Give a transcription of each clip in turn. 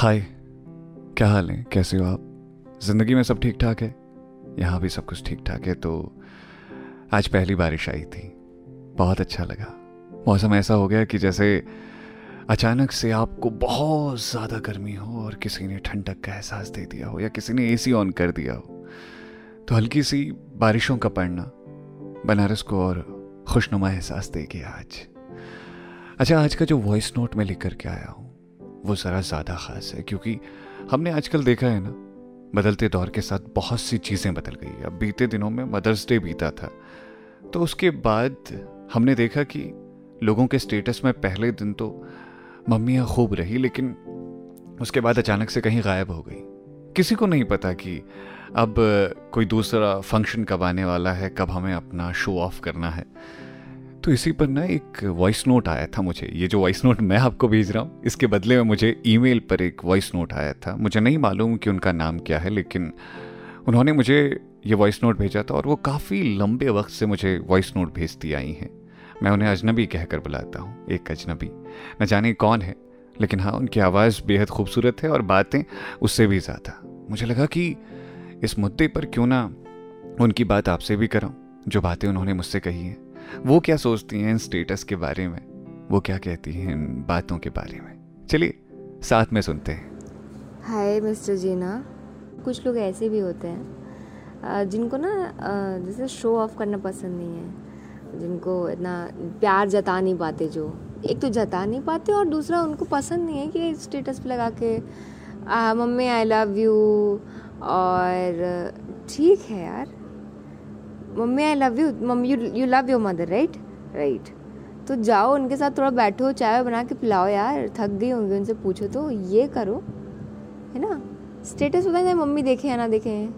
हाय, क्या हाल है? कैसे हो आप? ज़िंदगी में सब ठीक ठाक है? यहाँ भी सब कुछ ठीक ठाक है तो आज पहली बारिश आई थी। बहुत अच्छा लगा। मौसम ऐसा हो गया कि जैसे अचानक से आपको बहुत ज़्यादा गर्मी हो और किसी ने ठंडक का एहसास दे दिया हो या किसी ने एसी ऑन कर दिया हो। तो हल्की सी बारिशों का पड़ना, बनारस को और खुशनुमा एहसास देगी आज। अच्छा आज का जो वॉइस नोट मैं लिख करके आया हूँ वो ज़रा ज़्यादा ख़ास है, क्योंकि हमने आजकल देखा है ना, बदलते दौर के साथ बहुत सी चीज़ें बदल गई अब बीते दिनों में मदर्स डे बीता था तो उसके बाद हमने देखा कि लोगों के स्टेटस में पहले दिन तो मम्मियाँ खूब रही, लेकिन उसके बाद अचानक से कहीं गायब हो गई। किसी को नहीं पता कि अब कोई दूसरा फ़ंक्शन कब आने वाला है, कब हमें अपना शो ऑफ़ करना है। तो इसी पर ना एक वॉइस नोट आया था मुझे। ये जो वॉइस नोट मैं आपको भेज रहा हूँ, इसके बदले में मुझे ईमेल पर एक वॉइस नोट आया था। मुझे नहीं मालूम कि उनका नाम क्या है, लेकिन उन्होंने मुझे ये वॉइस नोट भेजा था और वो काफ़ी लंबे वक्त से मुझे वॉइस नोट भेजती आई हैं। मैं उन्हें अजनबी कहकर बुलाता हूँ, एक अजनबी। न जाने कौन है, लेकिन हाँ उनकी आवाज़ बेहद खूबसूरत है और बातें उससे भी ज़्यादा। मुझे लगा कि इस मुद्दे पर क्यों ना उनकी बात आपसे भी कराऊं, जो बातें उन्होंने मुझसे कही हैं। वो क्या सोचती हैं इन स्टेटस के बारे में? वो क्या कहती हैं इन बातों के बारे में? चलिए, साथ में सुनते हैं। हाय मिस्टर जीना कुछ लोग ऐसे भी होते हैं जिनको ना जैसे शो ऑफ़ करना पसंद नहीं है। जिनको इतना प्यार जता नहीं पाते जो। एक तो जता नहीं पाते और दूसरा उनको पसंद नहीं है कि स्टेटस पे लगा के मम्मी आई लव यू और ठीक है यार। Mummy I love you mummy you you love your mother right right तो जाओ, उनके साथ थोड़ा बैठो, चाय बना के पिलाओ यार। थक गई होंगी उनसे, पूछो तो। ये करो, है ना? स्टेटस पता है मम्मी देखे या ना देखे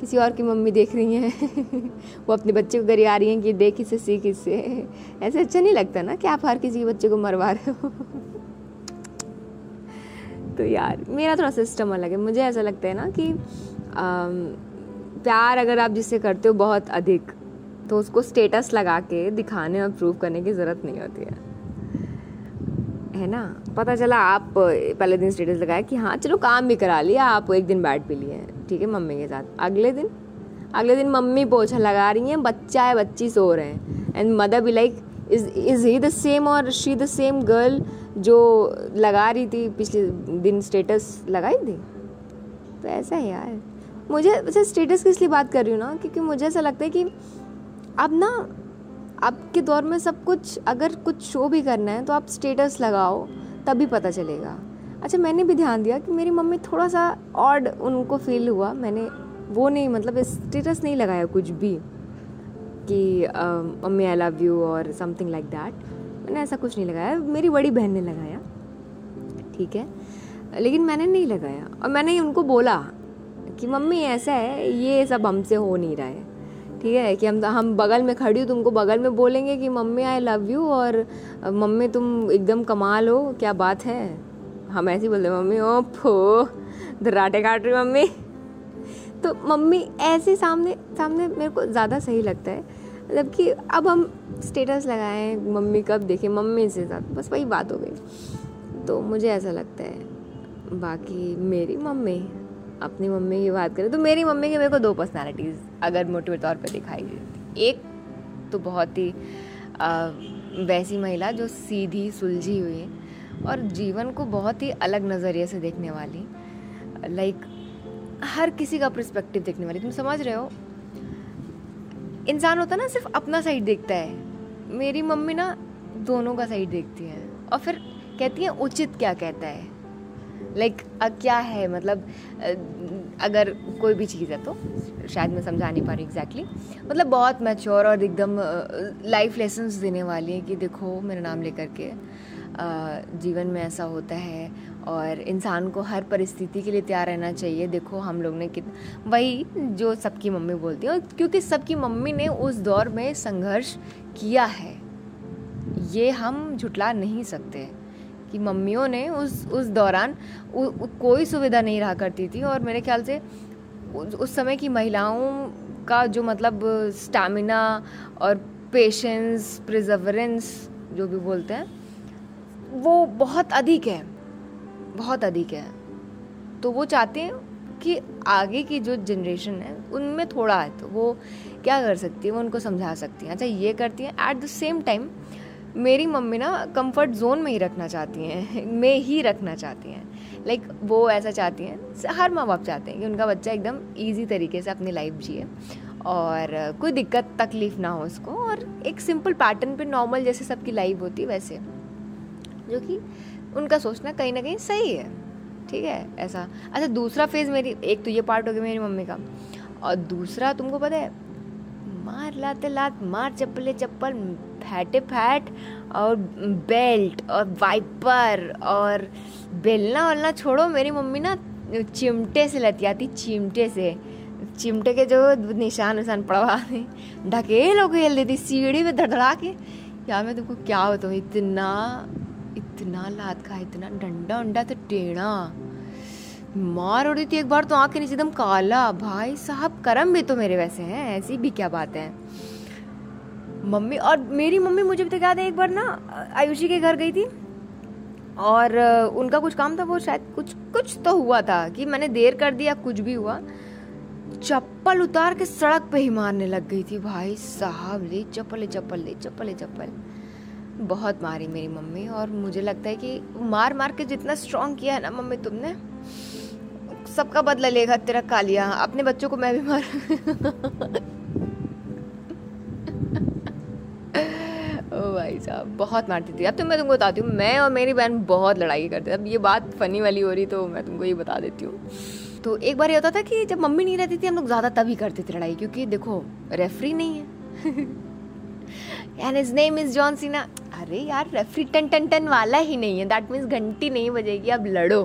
किसी और की मम्मी देख रही हैं। वो अपने बच्चे को गरी आ रही हैं कि देख इसे, सीख इससे ऐसे अच्छा नहीं लगता ना कि आप हर किसी के बच्चे को मरवा रहे हो। तो यार, मेरा थोड़ा सिस्टम अलग है। मुझे ऐसा लगता है ना कि प्यार अगर आप जिससे करते हो बहुत अधिक तो उसको स्टेटस लगा के दिखाने और प्रूव करने की ज़रूरत नहीं होती है। है ना? पता चला आप, पहले दिन स्टेटस लगाया कि हाँ चलो काम भी करा लिया, आप एक दिन बैठ भी लिए। ठीक है, मम्मी के साथ। अगले दिन? अगले दिन मम्मी पोछा लगा रही हैं, बच्चा है, बच्ची सो रहे हैं। एंड मदर भी like is is he the same और शी द सेम गर्ल जो लगा रही थी पिछले दिन स्टेटस लगाई थी? तो ऐसा है यार मुझे वैसे स्टेटस की इसलिए बात कर रही हूँ ना? क्योंकि मुझे ऐसा लगता है कि अब ना, अब के दौर में सब कुछ, अगर कुछ शो भी करना है तो आप स्टेटस लगाओ, तभी पता चलेगा। अच्छा मैंने भी ध्यान दिया कि मेरी मम्मी थोड़ा सा ऑड उनको फील हुआ। मैंने वो नहीं मतलब स्टेटस नहीं लगाया कुछ भी कि मम्मी आई लव यू और समथिंग लाइक दैट मैंने ऐसा कुछ नहीं लगाया। मेरी बड़ी बहन ने लगाया। ठीक है? लेकिन मैंने नहीं लगाया। और मैंने उनको बोला कि मम्मी, ऐसा है, ये सब हमसे हो नहीं रहा है। ठीक है, कि हम हम बगल में खड़ी हो, तुमको बगल में बोलेंगे कि, मम्मी आई लव यू और, मम्मी, तुम एकदम कमाल हो, क्या बात है? हम ऐसे ही बोलते मम्मी ओ फो धराटे काट रही मम्मी। तो मम्मी, ऐसे सामने सामने मेरे को ज़्यादा सही लगता है मतलब कि अब हम स्टेटस लगाएँ, मम्मी कब देखें, मम्मी से साथ बस वही बात हो गई। तो मुझे ऐसा लगता है, बाकी मेरी मम्मी अपनी मम्मी की बात करें तो मेरी मम्मी की मेरे को दो पर्सनालिटीज़ अगर मोटे तौर पर दिखाई देती एक तो बहुत ही वैसी महिला जो सीधी, सुलझी हुई है और जीवन को बहुत ही अलग नज़रिए से देखने वाली लाइक हर किसी का पर्सपेक्टिव देखने वाली। तुम समझ रहे हो? इंसान होता ना, सिर्फ़ अपना साइड देखता है। मेरी मम्मी ना, दोनों का साइड देखती है और फिर कहती है, उचित क्या कहता है? लाइक like, क्या है? मतलब अगर कोई भी चीज़ है तो शायद मैं समझा नहीं पा रही एग्जैक्टली मतलब बहुत मैच्योर और एकदम लाइफ लेसन्स देने वाली है कि देखो मेरा नाम लेकर के जीवन में ऐसा होता है और इंसान को हर परिस्थिति के लिए तैयार रहना चाहिए। देखो हम लोग ने कित वही जो सबकी मम्मी बोलती है क्योंकि सबकी मम्मी ने उस दौर में संघर्ष किया है। ये हम झुटला नहीं सकते। कि मम्मियों ने उस उस दौरान उ, उ, कोई सुविधा नहीं रहा करती थी और मेरे ख्याल से उस, उस समय की महिलाओं का जो मतलब स्टैमिना और पेशेंस प्रिजर्वरेंस जो भी बोलते हैं वो बहुत अधिक है बहुत अधिक है। तो वो चाहते हैं कि आगे की जो जनरेशन है उनमें थोड़ा है तो वो क्या कर सकती है वो उनको समझा सकती हैं। अच्छा ये करती हैं एट द सेम टाइम मेरी मम्मी ना कंफर्ट जोन में ही रखना चाहती हैं में ही रखना चाहती हैं। लाइक like, वो ऐसा चाहती हैं हर माँ बाप चाहते हैं कि उनका बच्चा एकदम ईजी तरीके से अपनी लाइफ जिए। और कोई दिक्कत तकलीफ़ ना हो उसको और एक सिंपल पैटर्न पे नॉर्मल जैसे सबकी लाइफ होती वैसे। जो कि उनका सोचना कहीं ना कहीं सही है। ठीक है ऐसा। अच्छा दूसरा फ़ेज़ मेरी एक तो ये पार्ट हो गया मेरी मम्मी का। और दूसरा तुमको पता है मार, लाते, लात, मार, चप्पले, चप्पल, फैटे, फैट और बेल्ट और वाइपर और बेलना वलना छोड़ो। मेरी मम्मी ना चिमटे से लती आती, चिमटे से। चिमटे के जो निशान निशान पड़वा ढकेल खेल देती, सीढ़ी में धड़धड़ा के। यार, मैं तुमको क्या बताऊँ, इतना इतना लात खा, इतना डंडा उंडा तो टेढ़ा। मार उड़ी थी एक बार तो आँखें नीचे एकदम काला। भाई साहब, करम भी तो मेरे वैसे हैं, ऐसी भी क्या बात है? मम्मी, और मेरी मम्मी मुझे भी तो याद है, एक बार ना, आयुषी के घर गई थी। और उनका कुछ काम था, वो शायद कुछ कुछ तो हुआ था कि मैंने देर कर दिया, कुछ भी हुआ। चप्पल उतार के सड़क पे ही मारने लग गई थी, भाई साहब, ले चप्पल ले चप्पल ले चप्पल ले चप्पल। बहुत मारी मेरी मम्मी, और मुझे लगता है कि मार मार के जितना स्ट्रॉन्ग किया है ना मम्मी तुमने सबका बदला लेगा तेरा कालिया। अपने बच्चों को मैं भी मार भाई साहब, बहुत मारती थी। अब तो मैं तुमको बताती हूँ, मैं और मेरी बहन बहुत लड़ाई करते अब ये बात फनी वाली हो रही तो मैं तुमको ये बता देती हूँ। तो एक बार ये होता था कि जब मम्मी नहीं रहती थी, हम लोग ज़्यादा तभी करते थे लड़ाई, क्योंकि देखो रेफरी नहीं है। And his name is John Cena अरे यार रेफरी टन टन टन वाला ही नहीं है। दैट मीन्स घंटी नहीं बजेगी। अब लड़ो।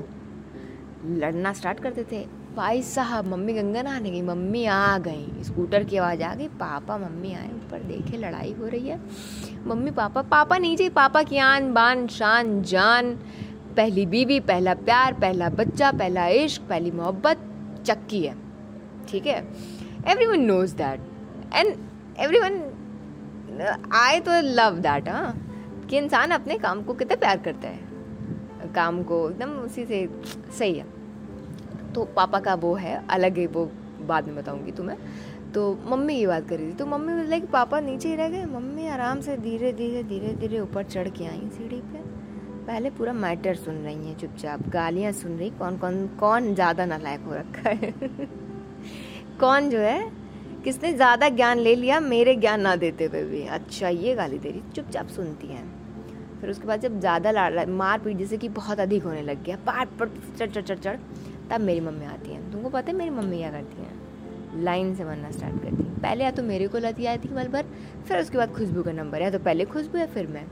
लड़ना स्टार्ट करते थे भाई साहब, मम्मी गंगा नहाने गई, मम्मी आ गई। स्कूटर की आवाज़ आ गई, पापा मम्मी आए, ऊपर देखे लड़ाई हो रही है। मम्मी, पापा पापा नीचे पापा की आन बान, शान, जान। पहली बीवी, पहला प्यार, पहला बच्चा, पहला इश्क, पहली मोहब्बत, चक्की है। ठीक है? Everyone knows that and everyone I तो लव दैट हाँ। कि इंसान अपने काम को कितना प्यार करता है। काम को एकदम उसी से, सही है। तो पापा का वो है, अलग है, वो बाद में बताऊँगी तुम्हें। तो मम्मी की बात कर रही थी तो मम्मी लाइक पापा नीचे ही रह गए। मम्मी आराम से धीरे धीरे धीरे धीरे ऊपर चढ़ के आई सीढ़ी पे। पहले पूरा मैटर सुन रही हैं, चुपचाप गालियाँ सुन रही। कौन कौन कौन ज़्यादा नालायक हो रखा है? कौन जो है? किसने ज़्यादा ज्ञान ले लिया, मेरे ज्ञान ना देते हुए भी। अच्छा ये गाली दे रही, चुपचाप सुनती हैं। फिर उसके बाद जब ज़्यादा मार पीट जैसे कि बहुत अधिक होने लग गया, पाट, पट, चढ़ चढ़ चढ़ चढ़, तब मेरी मम्मी आती हैं। तुमको पता है मेरी मम्मी क्या करती हैं? लाइन से बनना स्टार्ट करती हैं। पहले या तो मेरे को लती आई थी पल भर फिर उसके बाद खुशबू का नंबर, या तो पहले खुशबू या फिर मैं।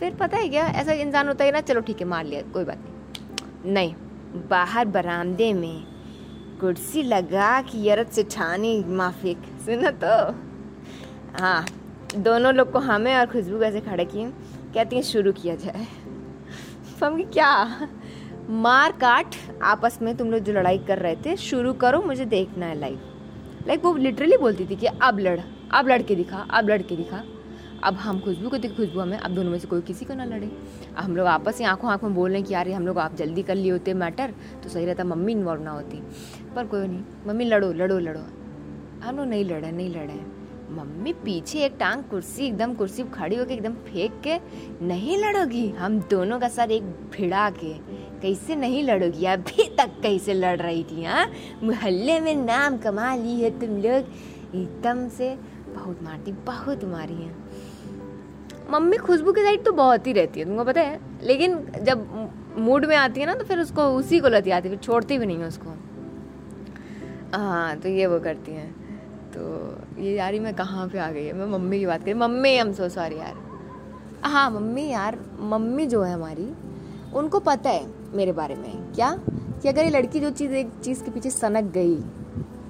फिर पता है क्या, ऐसा इंसान होता है ना, चलो ठीक है, मार लिया, कोई बात नहीं। नहीं, बाहर बरामदे में कुर्सी लगा कि यरत से ठानी, माफिक, सुनो तो। हाँ दोनों लोग को हमें और खुशबू कैसे खड़े किए? कहती हैं, शुरू किया जाए। हम क्या? मार काट, आपस में तुम लोग जो लड़ाई कर रहे थे, शुरू करो, मुझे देखना है लाइव लाइक वो लिटरली बोलती थी कि, अब लड़, अब लड़के दिखा, अब लड़के दिखा। अब हम खुशबू को देख, खुशबू हमें, अब दोनों में से कोई किसी को ना लड़े। अब हम लोग आपस ही आँखों आँखों में बोल रहे हैं कि, यार हम लोग आप जल्दी कर लिए होते मैटर तो सही रहता, मम्मी इन्वॉल्व ना होती। पर कोई नहीं, मम्मी, लड़ो लड़ो लड़ो। हम लोग, नहीं लड़े नहीं लड़े। मम्मी पीछे एक टांग कुर्सी, एकदम कुर्सी खड़ी होकर एकदम फेंक के नहीं लड़ोगी? हम दोनों का सर एक भिड़ा के। कैसे नहीं लड़ोगी? अभी तक कैसे लड़ रही थी हाँ? मोहल्ले में नाम कमा ली है तुम लोग। एकदम से बहुत मारती बहुत मारी है। मम्मी खुशबू की साइड तो बहुत ही रहती है, तुमको पता है। लेकिन जब मूड में आती है ना तो फिर उसको उसी को लती आती है, फिर छोड़ती भी नहीं है उसको। हाँ तो ये वो करती हैं। तो ये यार मैं कहाँ पे आ गई है? मैं मम्मी की बात करी। मम्मी एम सो सॉरी यार। हाँ मम्मी यार मम्मी जो है हमारी उनको पता है मेरे बारे में। क्या? कि अगर ये लड़की जो चीज़ एक चीज़ के पीछे सनक गई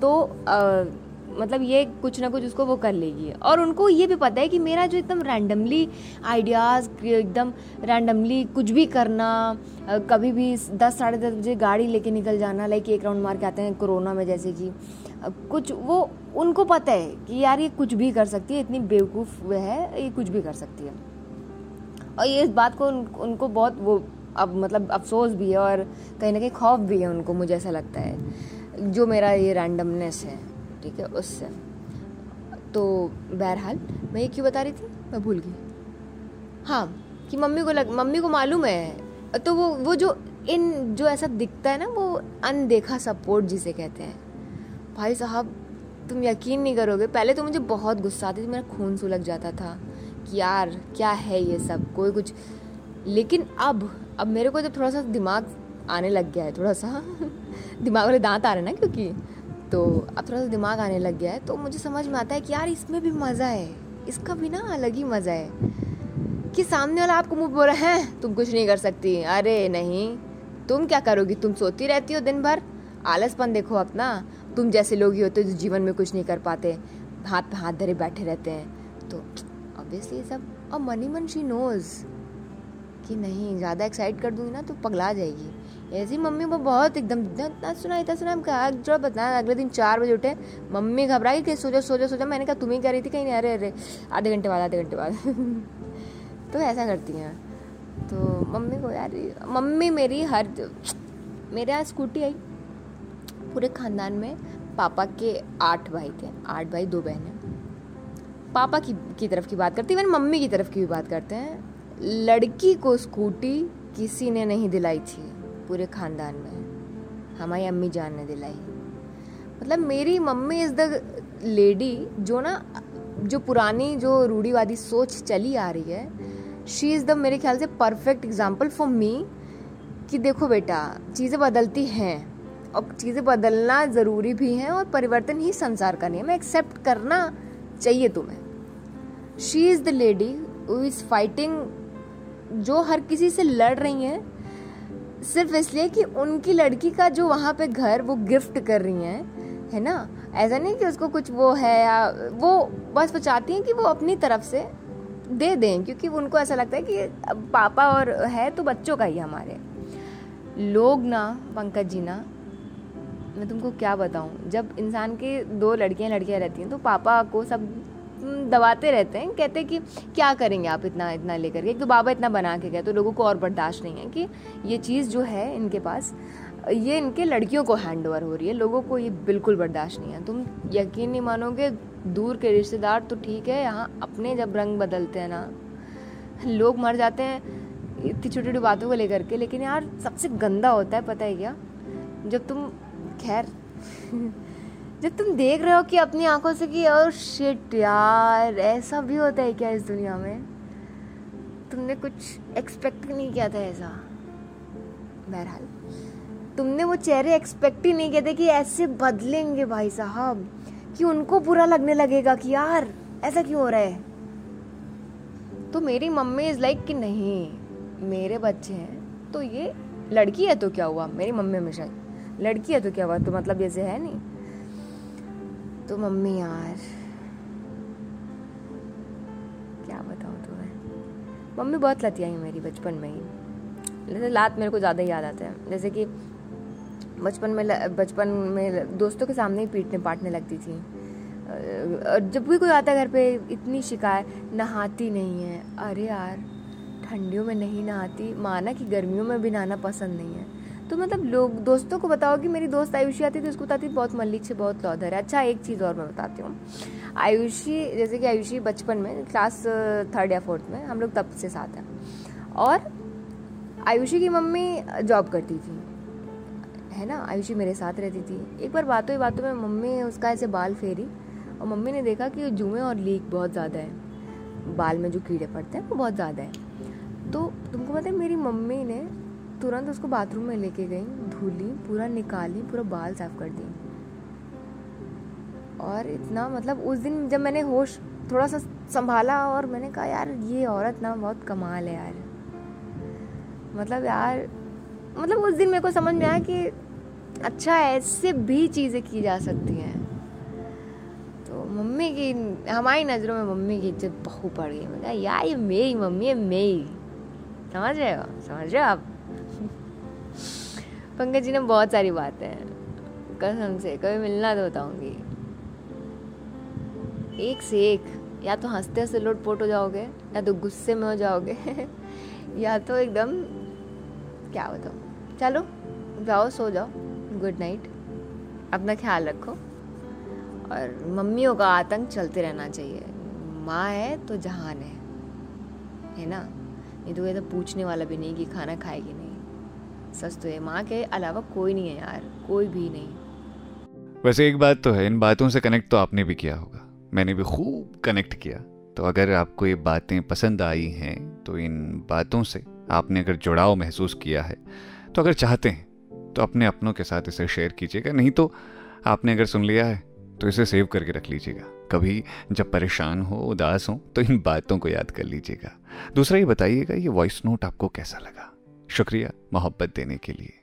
तो आ, मतलब ये कुछ ना कुछ उसको वो कर लेगी। और उनको ये भी पता है कि मेरा जो एकदम रैंडमली आइडियाज़ एकदम रैंडमली कुछ भी करना कभी भी दस साढ़े दस बजे गाड़ी लेके निकल जाना लाइक एक राउंड मार के आते हैं कोरोना में जैसे कि। कुछ वो उनको पता है कि यार ये कुछ भी कर सकती है इतनी बेवकूफ़ वह है ये कुछ भी कर सकती है। और ये इस बात को उन, उनको बहुत वो अब मतलब अफसोस भी है और कहीं ना कहीं खौफ भी है उनको मुझे ऐसा लगता है जो मेरा ये रैंडमनेस है ठीक है उससे। तो बहरहाल मैं ये क्यों बता रही थी? मैं भूल गई। हाँ कि मम्मी को लग मम्मी को मालूम है तो वो वो जो इन जो ऐसा दिखता है ना वो अनदेखा सपोर्ट जिसे कहते हैं भाई साहब, तुम यकीन नहीं करोगे, पहले तो मुझे बहुत गुस्सा आती थी, मेरा खून सुलग जाता था कि यार, क्या है ये सब, कोई कुछ। लेकिन अब अब मेरे को जब थोड़ा सा दिमाग आने लग गया है, थोड़ा सा, दिमाग वाले दांत आ रहे ना क्योंकि तो अब थोड़ा सा दिमाग आने लग गया है तो मुझे समझ में आता है कि यार, इसमें भी मज़ा है, इसका भी ना अलग ही मज़ा है कि सामने वाला आपको मुँह बोल रहा है, तुम कुछ नहीं कर सकती। अरे नहीं, तुम क्या करोगी, तुम सोती रहती हो दिन भर, आलसपन देखो अपना। तुम जैसे लोग ही होते हो जो जीवन में कुछ नहीं कर पाते, हाथ पे हाथ धरे बैठे रहते हैं। तो ऑब्वियसली ये सब, और मनी मन शी नोज़ कि नहीं, ज़्यादा एक्साइट कर दूँगी ना तो पगला जाएगी। ऐसी मम्मी वो बहुत एकदम, इतना सुना इतना सुना हम कहा जो बताया अगले दिन चार बजे उठे, मम्मी घबराई कि सोचो सोचो सोचो। मैंने कहा, तुम ही कह रही थी कहीं नहीं, अरे अरे, आधे घंटे बाद, आधे घंटे बाद। तो ऐसा करती हैं। तो मम्मी को यार, मम्मी मेरी हर, मेरे यहाँ स्कूटी आई। पूरे ख़ानदान में पापा के आठ भाई थे, आठ भाई, दो बहनें पापा की की तरफ़ की बात करते हैं, इवन मम्मी की तरफ़ की भी बात करते हैं। लड़की को स्कूटी किसी ने नहीं दिलाई थी पूरे ख़ानदान में। हमारी अम्मी जान ने दिलाई। मतलब मेरी मम्मी इज़ द लेडी जो ना, जो पुरानी, जो रूढ़ीवादी सोच चली आ रही है शी इज़ द मेरे ख्याल से परफेक्ट एग्ज़ाम्पल फॉर मी कि देखो बेटा, चीज़ें बदलती हैं। और चीज़ें बदलना ज़रूरी भी हैं और परिवर्तन ही संसार का नियम है। एक्सेप्ट करना चाहिए तुम्हें। She is the lady is fighting जो हर किसी से लड़ रही हैं, सिर्फ़ इसलिए कि उनकी लड़की का जो वहाँ पे घर, वो गिफ्ट कर रही हैं, है ना? ऐसा नहीं कि उसको कुछ वो है या वो बस वो चाहती हैं कि वो अपनी तरफ़ से दे दें, क्योंकि उनको ऐसा लगता है कि पापा और है तो बच्चों का ही हमारे। लोग ना, पंकज जी ना मैं तुमको क्या बताऊँ? जब इंसान के दो लड़कियाँ लड़कियाँ रहती हैं तो पापा को सब दबाते रहते हैं, कहते हैं कि क्या करेंगे आप इतना इतना लेकर के? एक तो बाबा इतना बना के गए तो लोगों को और बर्दाश्त नहीं है कि ये चीज़ जो है इनके पास, ये इनके लड़कियों को हैंड ओवर हो रही है, लोगों को ये बिल्कुल बर्दाश्त नहीं है। तुम यकीन नहीं मानोगे, दूर के रिश्तेदार तो ठीक है, यहाँ अपने जब रंग बदलते हैं ना, लोग मर जाते हैं, इतनी छोटी छोटी बातों को लेकर के, लेकिन यार सबसे गंदा होता है, पता है क्या? जब तुम खैर। जब तुम देख रहे हो कि अपनी आँखों से कि और शिट यार, ऐसा भी होता है क्या इस दुनिया में? तुमने कुछ एक्सपेक्ट नहीं किया था ऐसा। बहरहाल। तुमने वो चेहरे एक्सपेक्ट ही नहीं किए थे कि ऐसे बदलेंगे भाई साहब, कि उनको बुरा लगने लगेगा कि यार, ऐसा क्यों हो रहा है? तो मेरी मम्मी इज़ लाइक कि, नहीं, मेरे बच्चे हैं तो ये लड़की है तो क्या हुआ? मेरी मम्मी हमेशा लड़की है तो क्या हुआ? तो मतलब जैसे है नहीं। तो मम्मी यार, क्या बताऊँ तुम्हें? मम्मी बहुत लती आई मेरी बचपन में ही। जैसे लात मेरे को ज़्यादा याद आता है। जैसे कि बचपन में बचपन में दोस्तों के सामने ही पीटने पाटने लगती थी। जब भी कोई आता घर पे, इतनी शिकायत, नहाती नहीं है। अरे यार, ठंडियों में नहीं नहाती, माना कि गर्मियों में भी नहाना पसंद नहीं है। तो मतलब लोग, दोस्तों को बताओ कि मेरी दोस्त आयुषी आती थी उसको बताती थी बहुत मल्लिक से बहुत लौधर है। अच्छा एक चीज़ और मैं बताती हूँ। आयुषी, जैसे कि आयुषी बचपन में, क्लास थर्ड या फोर्थ में, हम लोग तब से साथ हैं। और आयुषी की मम्मी जॉब करती थी, है ना? आयुषी मेरे साथ रहती थी। एक बार बातों ही बातों में मम्मी उसका ऐसे बाल फेरी और मम्मी ने देखा कि जुएँ और लीक बहुत ज़्यादा है। बाल में जो कीड़े पड़ते हैं, वो बहुत ज़्यादा है। तो तुमको पता है, मेरी मम्मी ने तुरंत उसको बाथरूम में लेके गई, धुली, पूरा निकाली, पूरा बाल साफ़ कर दी और इतना मतलब उस दिन जब मैंने होश थोड़ा सा संभाला और मैंने कहा, यार, ये औरत ना बहुत कमाल है यार। मतलब यार मतलब उस दिन मेरे को समझ में आया कि अच्छा ऐसे भी चीज़ें की जा सकती हैं। तो मम्मी की, हमारी नज़रों में मम्मी की इज़्ज़त बहु पड़ गई। मैं यार, ये मेरी मम्मी है, मेरी। समझ रहे हो? समझ रहे हो आप? पंकज जी ने बहुत सारी बातें हैं। कसम से, कभी मिलना तो बताऊँगी। एक से एक, या तो हँसते हँसते लोट पोट हो जाओगे, या तो गुस्से में हो जाओगे, या तो एकदम, क्या बताऊँ। चलो, जाओ, सो जाओ। गुड नाइट अपना ख्याल रखो। और मम्मियों का आतंक चलते रहना चाहिए। माँ है तो जहान है। है ना? नहीं तो ये तो पूछने वाला भी नहीं कि खाना खाएगी नहीं सच तो है माँ के अलावा कोई नहीं है यार, कोई भी नहीं। वैसे एक बात तो है, इन बातों से कनेक्ट तो आपने भी किया होगा। मैंने भी खूब कनेक्ट किया। तो अगर आपको ये बातें पसंद आई हैं तो इन बातों से आपने अगर जुड़ाव महसूस किया है तो अगर चाहते हैं तो अपने अपनों के साथ इसे शेयर कीजिएगा। नहीं तो आपने अगर सुन लिया है तो इसे सेव करके रख लीजिएगा। कभी जब परेशान हो, उदास हो तो इन बातों को याद कर लीजिएगा। दूसरा ये बताइएगा, ये वॉइस नोट आपको कैसा लगा? शुक्रिया मोहब्बत देने के लिए।